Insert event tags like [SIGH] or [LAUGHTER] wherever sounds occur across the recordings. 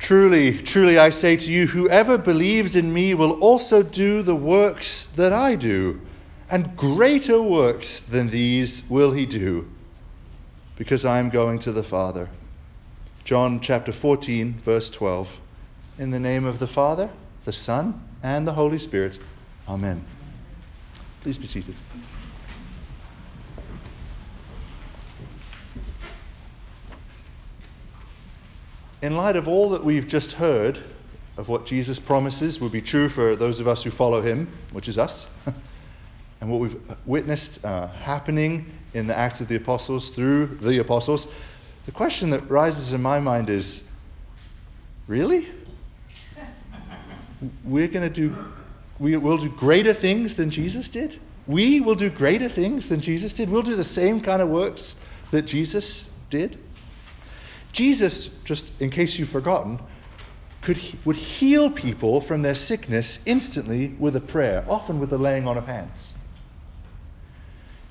Truly, truly, I say to you, whoever believes in me will also do the works that I do, and greater works than these will he do, because I am going to the Father. John chapter 14, verse 12. In the name of the Father, the Son, and the Holy Spirit. Amen. Please be seated. In light of all that we've just heard of what Jesus promises will be true for those of us who follow him, which is us, [LAUGHS] and what we've witnessed uh, happening in the Acts of the Apostles through the Apostles, the question that rises in my mind is really? [LAUGHS] We're going to do, we will do greater things than Jesus did? We will do greater things than Jesus did? We'll do the same kind of works that Jesus did? Jesus, just in case you've forgotten, could, would heal people from their sickness instantly with a prayer, often with the laying on of hands.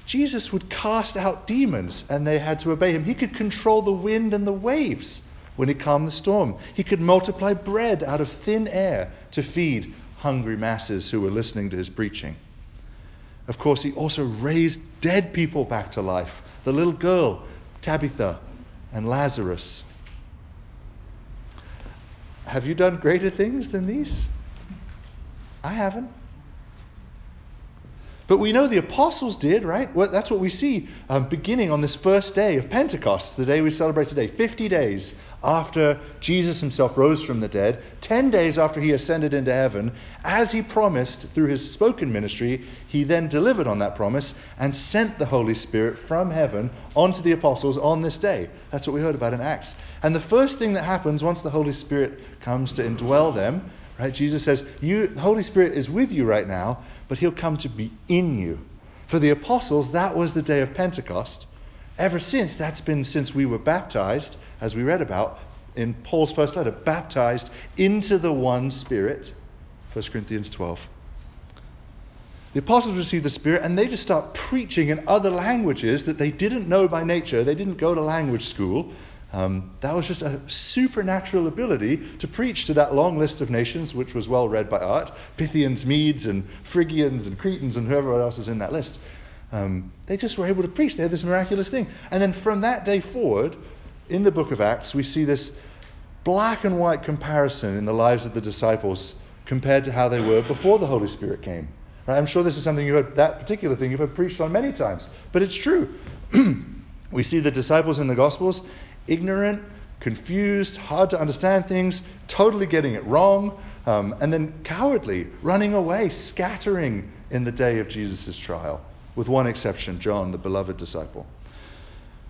Jesus would cast out demons and they had to obey him. He could control the wind and the waves when he calmed the storm. He could multiply bread out of thin air to feed hungry masses who were listening to his preaching. Of course, he also raised dead people back to life. The little girl, Tabitha, and Lazarus. Have you done greater things than these? I haven't. But we know the apostles did, right? Well, that's what we see um, beginning on this first day of Pentecost, the day we celebrate today. 50 days after Jesus himself rose from the dead, 10 days after he ascended into heaven, as he promised through his spoken ministry, he then delivered on that promise and sent the Holy Spirit from heaven onto the apostles on this day. That's what we heard about in Acts. And the first thing that happens once the Holy Spirit comes to indwell them, right? Jesus says, you, the Holy Spirit is with you right now, but he'll come to be in you. For the apostles, that was the day of Pentecost. Ever since, that's been since we were baptized as we read about in Paul's first letter, baptized into the one Spirit. 1 Corinthians 12. The apostles received the Spirit and they just start preaching in other languages that they didn't know by nature. They didn't go to language school. Um, that was just a supernatural ability to preach to that long list of nations, which was well read by Art Parthians, Medes, and Phrygians, and Cretans, and whoever else is in that list. Um, they just were able to preach. They had this miraculous thing. And then from that day forward, in the book of Acts, we see this black and white comparison in the lives of the disciples compared to how they were before the Holy Spirit came. Right? I'm sure this is something you heard, that particular thing you've heard preached on many times, but it's true. [CLEARS THROAT] we see the disciples in the Gospels ignorant, confused, hard to understand things, totally getting it wrong, um, and then cowardly, running away, scattering in the day of Jesus' trial, with one exception, John, the beloved disciple.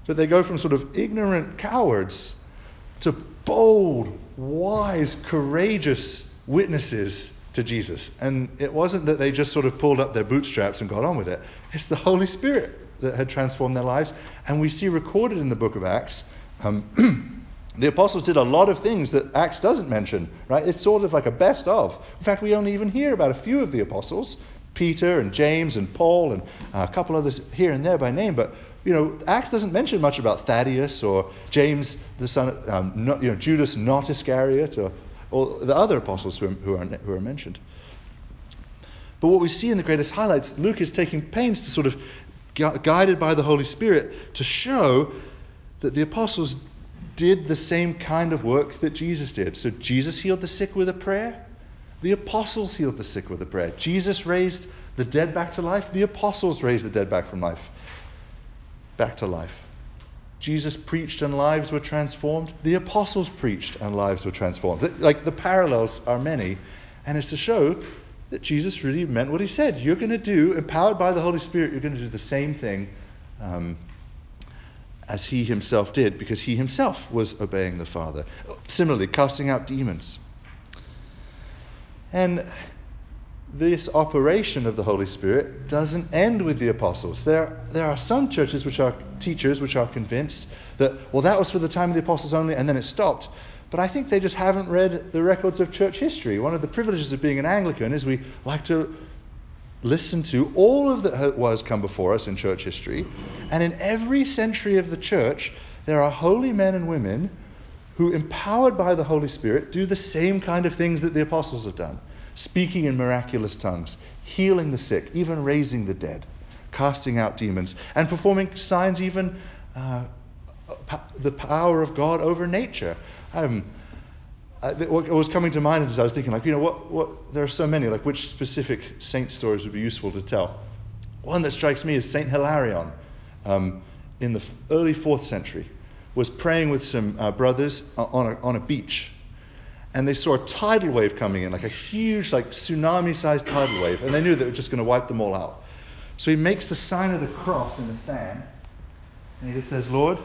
But they go from sort of ignorant cowards to bold, wise, courageous witnesses to Jesus. And it wasn't that they just sort of pulled up their bootstraps and got on with it, it's the Holy Spirit that had transformed their lives. And we see recorded in the book of Acts. Um, [CLEARS THROAT] the apostles did a lot of things that Acts doesn't mention, right? It's sort of like a best of. In fact, we only even hear about a few of the apostles Peter and James and Paul and a couple others here and there by name, but you know, Acts doesn't mention much about Thaddeus or James, the son, of, um, not, you know, Judas, not Iscariot, or, or the other apostles who are, who, are, who are mentioned. But what we see in the greatest highlights, Luke is taking pains to sort of, guided by the Holy Spirit, to show that the apostles did the same kind of work that Jesus did. So Jesus healed the sick with a prayer. The apostles healed the sick with a prayer. Jesus raised the dead back to life. The apostles raised the dead back from life back to life. Jesus preached and lives were transformed. The apostles preached and lives were transformed. Like the parallels are many, and it's to show that Jesus really meant what he said. You're going to do, empowered by the Holy Spirit, you're going to do the same thing um, as he himself did, because he himself was obeying the Father. Similarly, casting out demons. And this operation of the Holy Spirit doesn't end with the apostles. There, there are some churches which are teachers which are convinced that, well, that was for the time of the apostles only and then it stopped. But I think they just haven't read the records of church history. One of the privileges of being an Anglican is we like to listen to all of that was come before us in church history. And in every century of the church, there are holy men and women who, empowered by the Holy Spirit, do the same kind of things that the apostles have done speaking in miraculous tongues, healing the sick, even raising the dead, casting out demons, and performing signs even uh, the power of God over nature. Um, uh, what was coming to mind as I was thinking, like, you know, what, what, there are so many, like, which specific saint stories would be useful to tell? One that strikes me is Saint Hilarion um, in the early fourth century was praying with some uh, brothers on a, on a beach. And they saw a tidal wave coming in, like a huge, like tsunami sized tidal wave. And they knew that it was just going to wipe them all out. So he makes the sign of the cross in the sand. And he just says, Lord,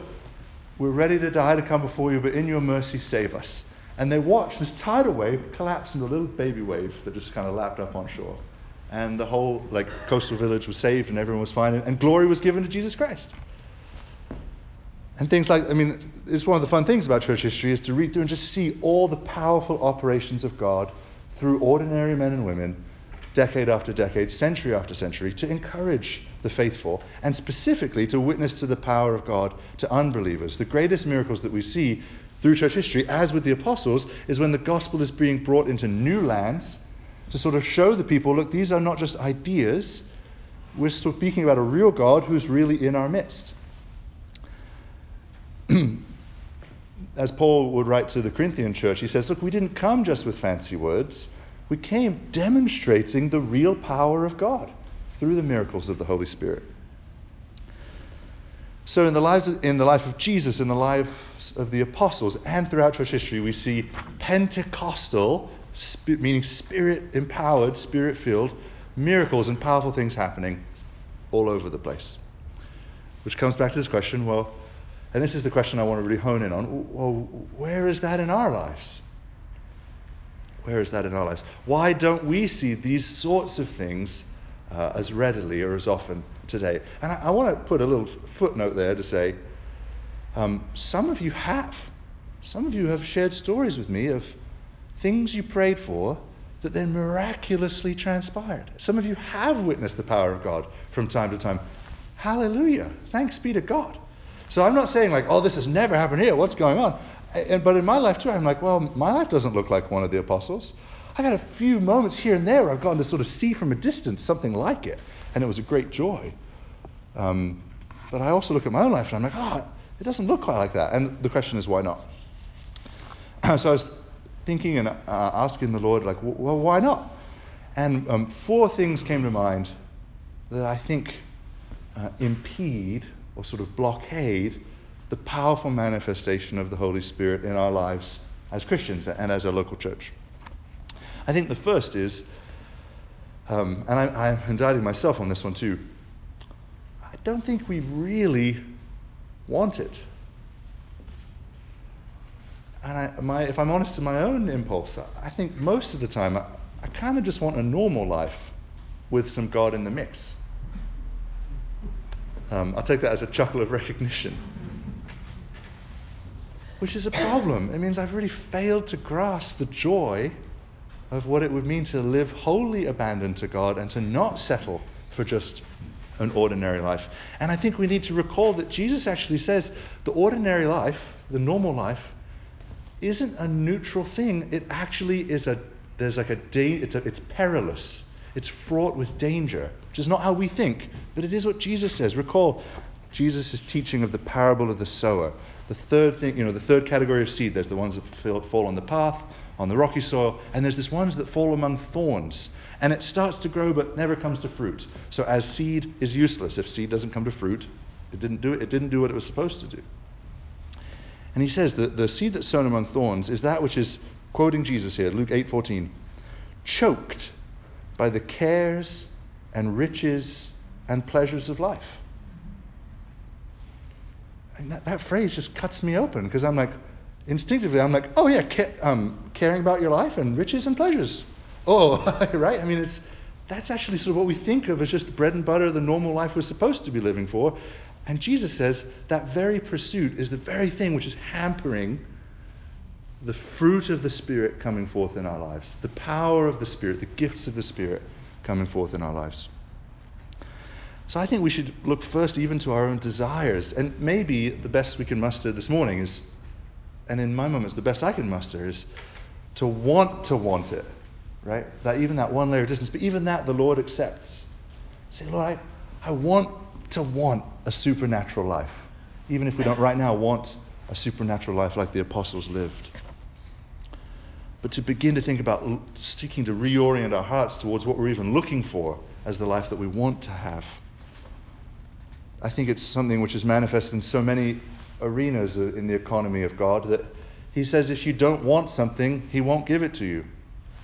we're ready to die to come before you, but in your mercy, save us. And they watched this tidal wave collapse into a little baby wave that just kind of lapped up on shore. And the whole like coastal village was saved and everyone was fine and, and glory was given to Jesus Christ. And things like, I mean, it's one of the fun things about church history is to read through and just see all the powerful operations of God through ordinary men and women, decade after decade, century after century, to encourage the faithful and specifically to witness to the power of God to unbelievers. The greatest miracles that we see through church history, as with the apostles, is when the gospel is being brought into new lands to sort of show the people look, these are not just ideas, we're still speaking about a real God who's really in our midst. [CLEARS THROAT] as Paul would write to the Corinthian church, he says, Look, we didn't come just with fancy words. We came demonstrating the real power of God through the miracles of the Holy Spirit. So, in the, lives of, in the life of Jesus, in the lives of the apostles, and throughout church history, we see Pentecostal, meaning spirit empowered, spirit filled, miracles and powerful things happening all over the place. Which comes back to this question well, and this is the question I want to really hone in on. Well, where is that in our lives? Where is that in our lives? Why don't we see these sorts of things uh, as readily or as often today? And I, I, want to put a little footnote there to say um, some of you have. Some of you have shared stories with me of things you prayed for that then miraculously transpired. Some of you have witnessed the power of God from time to time. Hallelujah. Thanks be to God. So I'm not saying like, oh, this has never happened here. What's going on? And, but in my life too, I'm like, well, my life doesn't look like one of the apostles. I've had a few moments here and there I've gotten to sort of see from a distance something like it, and it was a great joy. Um, but I also look at my own life and I'm like, oh, it doesn't look quite like that. And the question is, why not? [CLEARS THROAT] so I was thinking and uh, asking the Lord, like, well, why not? And um, four things came to mind that I think uh, impede or sort of blockade the powerful manifestation of the Holy Spirit in our lives as Christians and as a local church. I think the first is, um, and I, I'm indicting myself on this one too, I don't think we really want it. And I, my, if I'm honest to my own impulse, I think most of the time I, I kind of just want a normal life with some God in the mix. Um, I'll take that as a chuckle of recognition. Which is a problem. It means I've really failed to grasp the joy of what it would mean to live wholly abandoned to God and to not settle for just an ordinary life. And I think we need to recall that Jesus actually says the ordinary life, the normal life, isn't a neutral thing. It actually is a there's like a, da- it's, a it's perilous. It's fraught with danger, which is not how we think, but it is what Jesus says. Recall Jesus' teaching of the parable of the sower. The third thing, you know, the third category of seed, there's the ones that fall on the path, on the rocky soil, and there's this ones that fall among thorns. And it starts to grow but never comes to fruit. So as seed is useless, if seed doesn't come to fruit, it didn't do it, it didn't do what it was supposed to do. And he says that the seed that's sown among thorns is that which is quoting Jesus here, Luke 8:14, choked by the cares and riches and pleasures of life. And that, that phrase just cuts me open because I'm like, instinctively, I'm like, oh yeah, ca- um, caring about your life and riches and pleasures. Oh, [LAUGHS] right? I mean, it's, that's actually sort of what we think of as just the bread and butter, the normal life we're supposed to be living for. And Jesus says that very pursuit is the very thing which is hampering the fruit of the Spirit coming forth in our lives, the power of the Spirit, the gifts of the Spirit coming forth in our lives. So I think we should look first even to our own desires. And maybe the best we can muster this morning is and in my moments, the best I can muster is to want to want it, right? That even that one layer of distance, but even that the Lord accepts. Say, Lord, I, I want to want a supernatural life, even if we don't right now want a supernatural life like the apostles lived. But to begin to think about seeking to reorient our hearts towards what we're even looking for as the life that we want to have. I think it's something which is manifest in so many arenas in the economy of God that He says if you don't want something, He won't give it to you.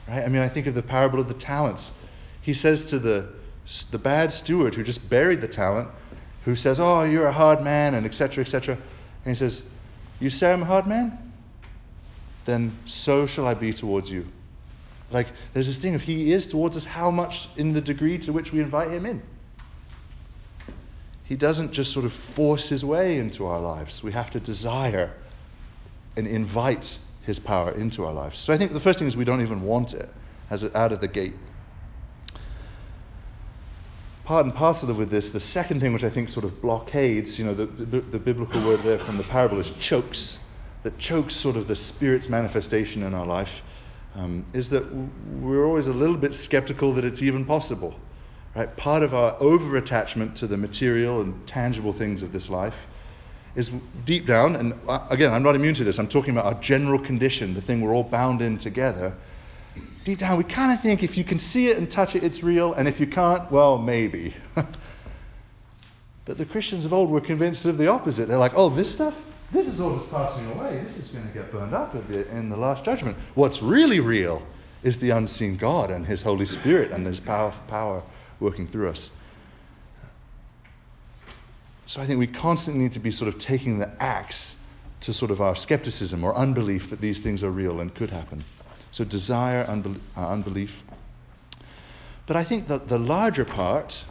Right? I mean, I think of the parable of the talents. He says to the, the bad steward who just buried the talent, who says, Oh, you're a hard man, and etc., etc. And he says, You say I'm a hard man? Then so shall I be towards you. Like, there's this thing of He is towards us, how much in the degree to which we invite Him in. He doesn't just sort of force His way into our lives. We have to desire and invite His power into our lives. So I think the first thing is we don't even want it as it out of the gate. Part and parcel with this, the second thing which I think sort of blockades, you know, the, the, the biblical word there from the parable is chokes, that chokes sort of the Spirit's manifestation in our life um, is that we're always a little bit skeptical that it's even possible. Right? Part of our over attachment to the material and tangible things of this life is deep down, and again, I'm not immune to this, I'm talking about our general condition, the thing we're all bound in together. Deep down, we kind of think if you can see it and touch it, it's real, and if you can't, well, maybe. [LAUGHS] but the Christians of old were convinced of the opposite. They're like, oh, this stuff? This is all just passing away. This is going to get burned up a bit in the last judgment. What's really real is the unseen God and His Holy Spirit and His power, power working through us. So I think we constantly need to be sort of taking the axe to sort of our skepticism or unbelief that these things are real and could happen. So desire, unbel- uh, unbelief. But I think that the larger part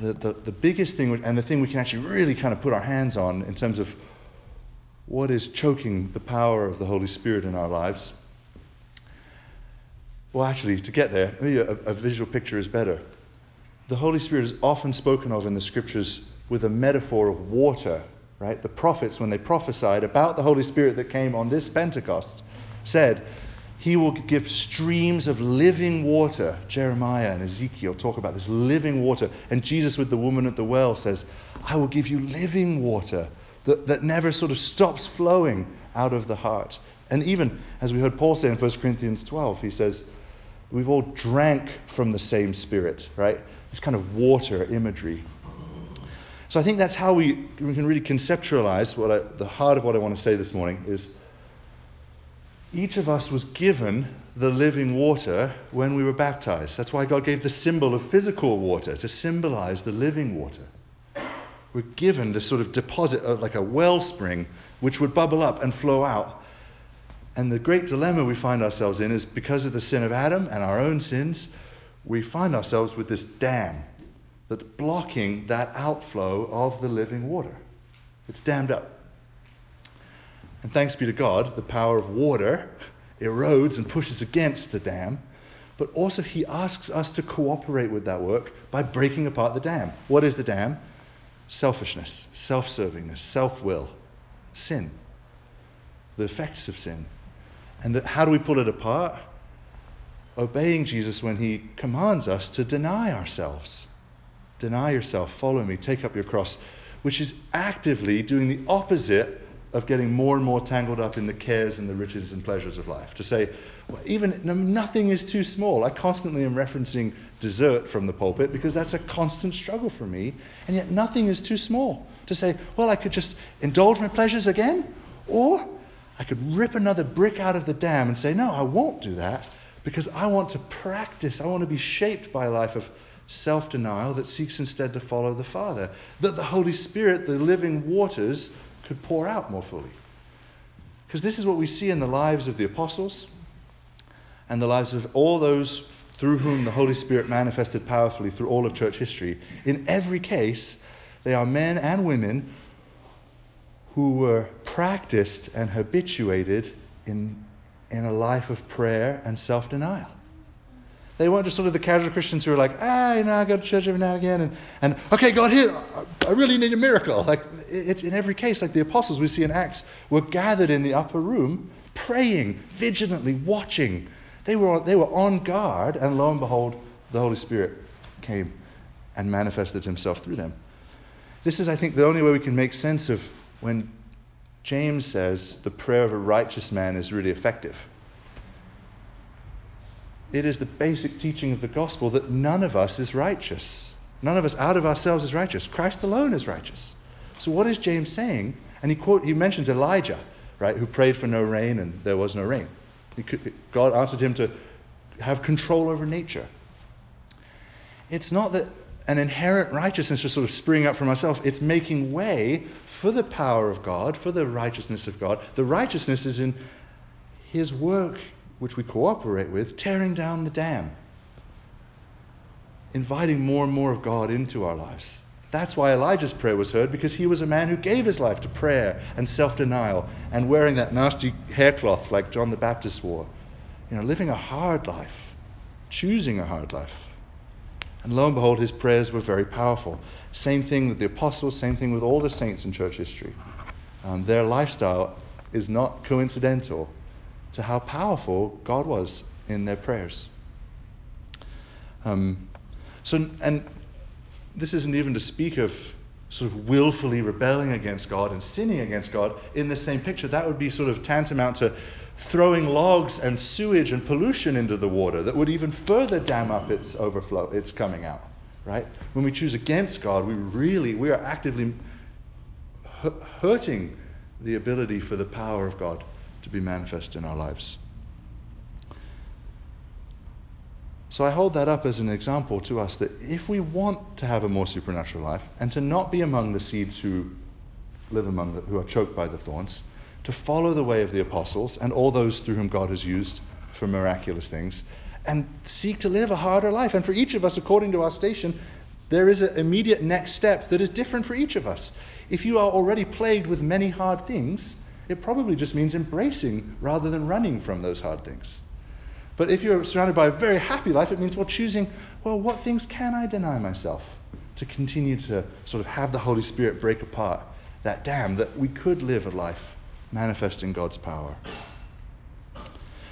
the, the, the biggest thing, and the thing we can actually really kind of put our hands on in terms of what is choking the power of the Holy Spirit in our lives. Well, actually, to get there, maybe a, a visual picture is better. The Holy Spirit is often spoken of in the scriptures with a metaphor of water, right? The prophets, when they prophesied about the Holy Spirit that came on this Pentecost, said, he will give streams of living water. Jeremiah and Ezekiel talk about this living water. And Jesus, with the woman at the well, says, I will give you living water that, that never sort of stops flowing out of the heart. And even, as we heard Paul say in 1 Corinthians 12, he says, We've all drank from the same Spirit, right? This kind of water imagery. So I think that's how we, we can really conceptualize what I, the heart of what I want to say this morning is each of us was given the living water when we were baptized. That's why God gave the symbol of physical water to symbolize the living water. We're given this sort of deposit of like a wellspring which would bubble up and flow out. And the great dilemma we find ourselves in is because of the sin of Adam and our own sins, we find ourselves with this dam that's blocking that outflow of the living water. It's dammed up. And thanks be to God, the power of water erodes and pushes against the dam. But also, He asks us to cooperate with that work by breaking apart the dam. What is the dam? Selfishness, self servingness, self will, sin, the effects of sin. And that, how do we pull it apart? Obeying Jesus when He commands us to deny ourselves. Deny yourself, follow me, take up your cross, which is actively doing the opposite of getting more and more tangled up in the cares and the riches and pleasures of life. To say, well, even nothing is too small. I constantly am referencing dessert from the pulpit because that's a constant struggle for me, and yet nothing is too small. To say, well, I could just indulge my pleasures again, or I could rip another brick out of the dam and say, no, I won't do that because I want to practice, I want to be shaped by a life of self denial that seeks instead to follow the Father. That the Holy Spirit, the living waters, could pour out more fully. Because this is what we see in the lives of the apostles and the lives of all those through whom the Holy Spirit manifested powerfully through all of church history. In every case, they are men and women who were practiced and habituated in, in a life of prayer and self denial. They weren't just sort of the casual Christians who were like, ah, you know, I go to church every now and again, and, and okay, God, here, I really need a miracle. Like, it's in every case, like the apostles we see in Acts were gathered in the upper room, praying, vigilantly, watching. They were, they were on guard, and lo and behold, the Holy Spirit came and manifested himself through them. This is, I think, the only way we can make sense of when James says the prayer of a righteous man is really effective. It is the basic teaching of the gospel that none of us is righteous. None of us out of ourselves is righteous. Christ alone is righteous. So what is James saying? And he, quote, he mentions Elijah, right, who prayed for no rain and there was no rain. Could, God answered him to have control over nature. It's not that an inherent righteousness just sort of springing up from ourselves. It's making way for the power of God, for the righteousness of God. The righteousness is in His work which we cooperate with, tearing down the dam, inviting more and more of God into our lives. That's why Elijah's prayer was heard, because he was a man who gave his life to prayer and self denial and wearing that nasty haircloth like John the Baptist wore. You know, living a hard life, choosing a hard life. And lo and behold, his prayers were very powerful. Same thing with the apostles, same thing with all the saints in church history. Um, their lifestyle is not coincidental to how powerful God was in their prayers. Um, so, and this isn't even to speak of sort of willfully rebelling against God and sinning against God in the same picture. That would be sort of tantamount to throwing logs and sewage and pollution into the water that would even further dam up its overflow, its coming out. Right? When we choose against God, we really, we are actively hurting the ability for the power of God to be manifest in our lives. So I hold that up as an example to us that if we want to have a more supernatural life and to not be among the seeds who live among the, who are choked by the thorns, to follow the way of the apostles and all those through whom God has used for miraculous things, and seek to live a harder life. And for each of us, according to our station, there is an immediate next step that is different for each of us. If you are already plagued with many hard things, it probably just means embracing rather than running from those hard things. But if you're surrounded by a very happy life, it means well choosing, well, what things can I deny myself to continue to sort of have the Holy Spirit break apart that dam that we could live a life manifesting God's power.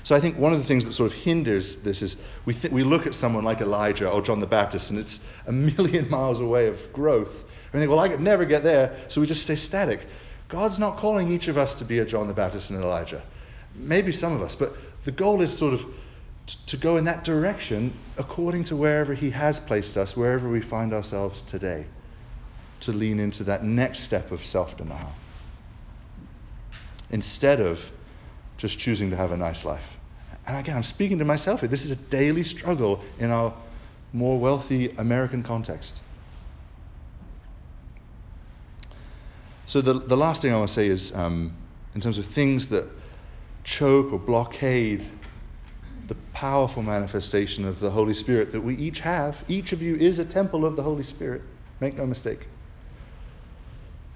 So I think one of the things that sort of hinders this is we, th- we look at someone like Elijah or John the Baptist, and it's a million [LAUGHS] miles away of growth. And we think, well, I could never get there, so we just stay static. God's not calling each of us to be a John the Baptist and Elijah. Maybe some of us, but the goal is sort of t- to go in that direction according to wherever He has placed us, wherever we find ourselves today, to lean into that next step of self denial. Instead of just choosing to have a nice life. And again, I'm speaking to myself here. This is a daily struggle in our more wealthy American context. So, the, the last thing I want to say is um, in terms of things that choke or blockade the powerful manifestation of the Holy Spirit that we each have. Each of you is a temple of the Holy Spirit. Make no mistake.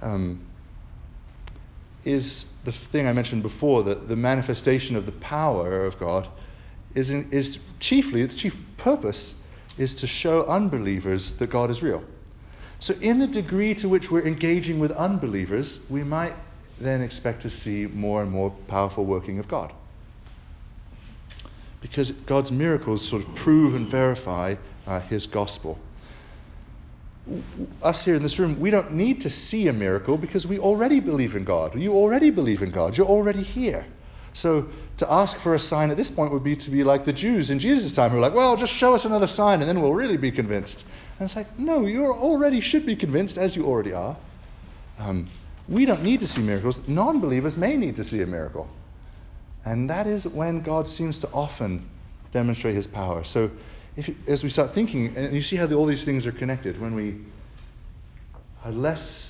Um, is the thing I mentioned before that the manifestation of the power of God is, in, is chiefly, its chief purpose is to show unbelievers that God is real. So, in the degree to which we're engaging with unbelievers, we might then expect to see more and more powerful working of God. Because God's miracles sort of prove and verify uh, His gospel. Us here in this room, we don't need to see a miracle because we already believe in God. You already believe in God. You're already here. So to ask for a sign at this point would be to be like the Jews in Jesus' time who were like, well, just show us another sign and then we'll really be convinced. And it's like, no, you already should be convinced, as you already are. Um, we don't need to see miracles. Non believers may need to see a miracle. And that is when God seems to often demonstrate his power. So, if, as we start thinking, and you see how the, all these things are connected, when we are less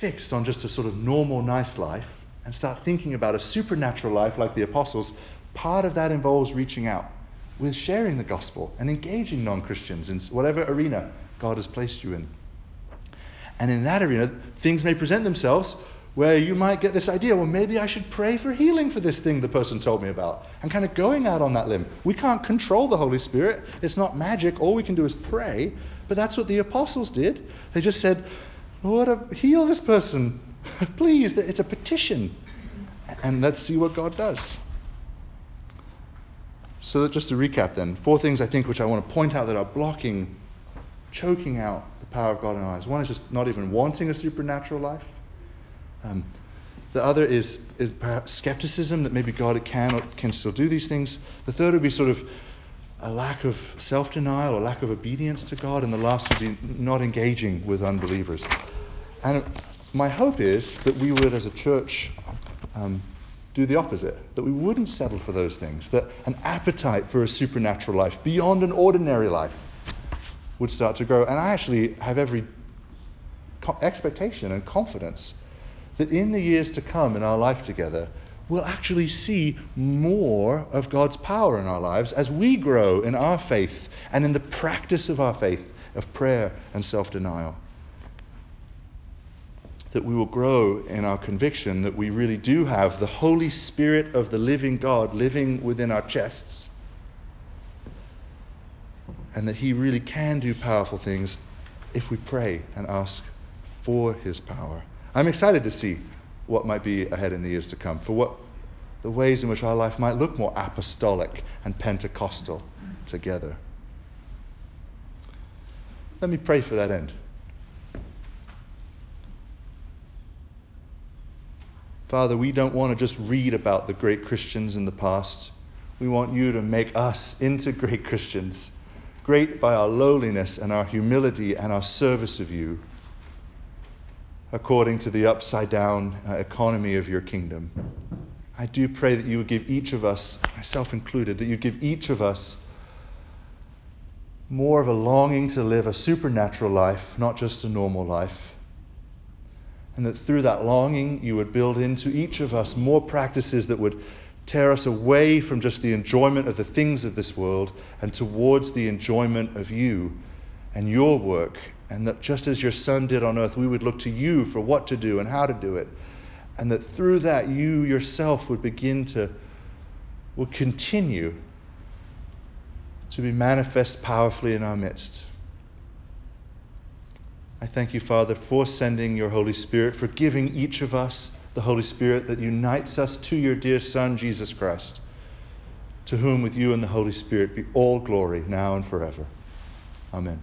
fixed on just a sort of normal, nice life and start thinking about a supernatural life like the apostles, part of that involves reaching out with sharing the gospel and engaging non Christians in whatever arena God has placed you in. And in that arena, things may present themselves where you might get this idea, well, maybe I should pray for healing for this thing the person told me about, and kind of going out on that limb. We can't control the Holy Spirit, it's not magic. All we can do is pray. But that's what the apostles did. They just said, Lord, uh, heal this person. [LAUGHS] Please, it's a petition. And let's see what God does. So, just to recap then, four things I think which I want to point out that are blocking, choking out the power of God in our lives. One is just not even wanting a supernatural life. Um, the other is, is perhaps skepticism that maybe God can or can still do these things. The third would be sort of a lack of self denial or lack of obedience to God. And the last would be not engaging with unbelievers. And my hope is that we would, as a church, um, do the opposite. That we wouldn't settle for those things. That an appetite for a supernatural life beyond an ordinary life would start to grow. And I actually have every expectation and confidence that in the years to come in our life together, we'll actually see more of God's power in our lives as we grow in our faith and in the practice of our faith of prayer and self denial. That we will grow in our conviction that we really do have the Holy Spirit of the living God living within our chests, and that He really can do powerful things if we pray and ask for His power. I'm excited to see what might be ahead in the years to come, for what the ways in which our life might look more apostolic and Pentecostal together. Let me pray for that end. Father, we don't want to just read about the great Christians in the past. We want you to make us into great Christians, great by our lowliness and our humility and our service of you according to the upside down uh, economy of your kingdom. I do pray that you would give each of us, myself included, that you would give each of us more of a longing to live a supernatural life, not just a normal life. And that through that longing, you would build into each of us more practices that would tear us away from just the enjoyment of the things of this world and towards the enjoyment of you and your work and that just as your Son did on earth, we would look to you for what to do and how to do it. And that through that, you yourself would begin to, would continue to be manifest powerfully in our midst. I thank you, Father, for sending your Holy Spirit, for giving each of us the Holy Spirit that unites us to your dear Son, Jesus Christ, to whom with you and the Holy Spirit be all glory now and forever. Amen.